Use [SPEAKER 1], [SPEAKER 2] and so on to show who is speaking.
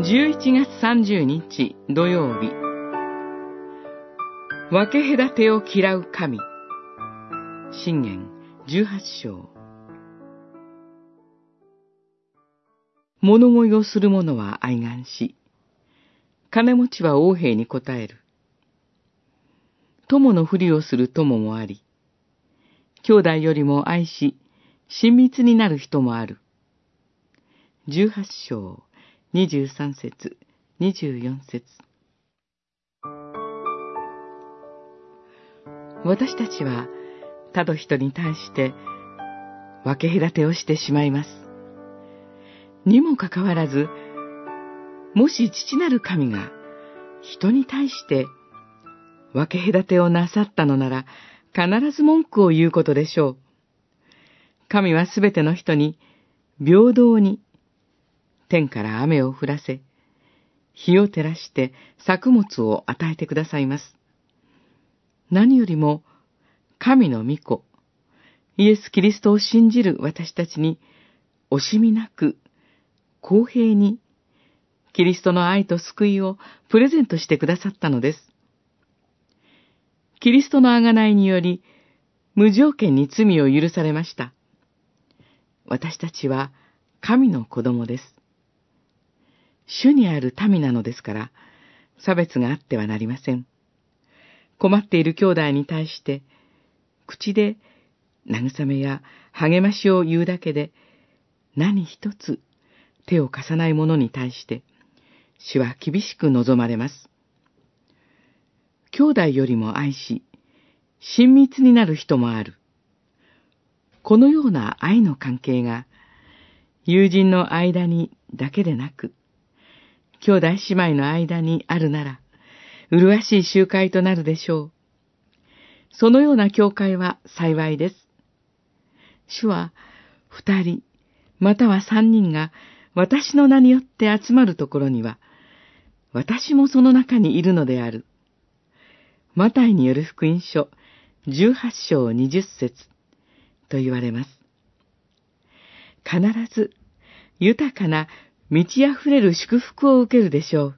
[SPEAKER 1] 11月30日土曜日分け隔てを嫌う神信玄18章物乞いをする者は愛願し、金持ちは王兵に答える。友のふりをする友もあり、兄弟よりも愛し、親密になる人もある。十八章、二十三節、二十四節。私たちは、他と人に対して、分け隔てをしてしまいます。にもかかわらず、もし父なる神が人に対して分け隔てをなさったのなら、必ず文句を言うことでしょう。神はすべての人に平等に天から雨を降らせ、火を照らして作物を与えてくださいます。何よりも神の御子、イエス・キリストを信じる私たちに惜しみなく公平に、キリストの愛と救いをプレゼントしてくださったのです。キリストの贖いにより、無条件に罪を許されました。私たちは神の子供です。主にある民なのですから、差別があってはなりません。困っている兄弟に対して、口で慰めや励ましを言うだけで、何一つ手を貸さない者に対して、主は厳しく望まれます。兄弟よりも愛し、親密になる人もある。このような愛の関係が、友人の間にだけでなく、兄弟姉妹の間にあるなら、麗しい集会となるでしょう。そのような教会は幸いです。主は、二人、または三人が私の名によって集まるところには、私もその中にいるのである。マタイによる福音書、18章20節と言われます。必ず、豊かな満ち溢れる祝福を受けるでしょう。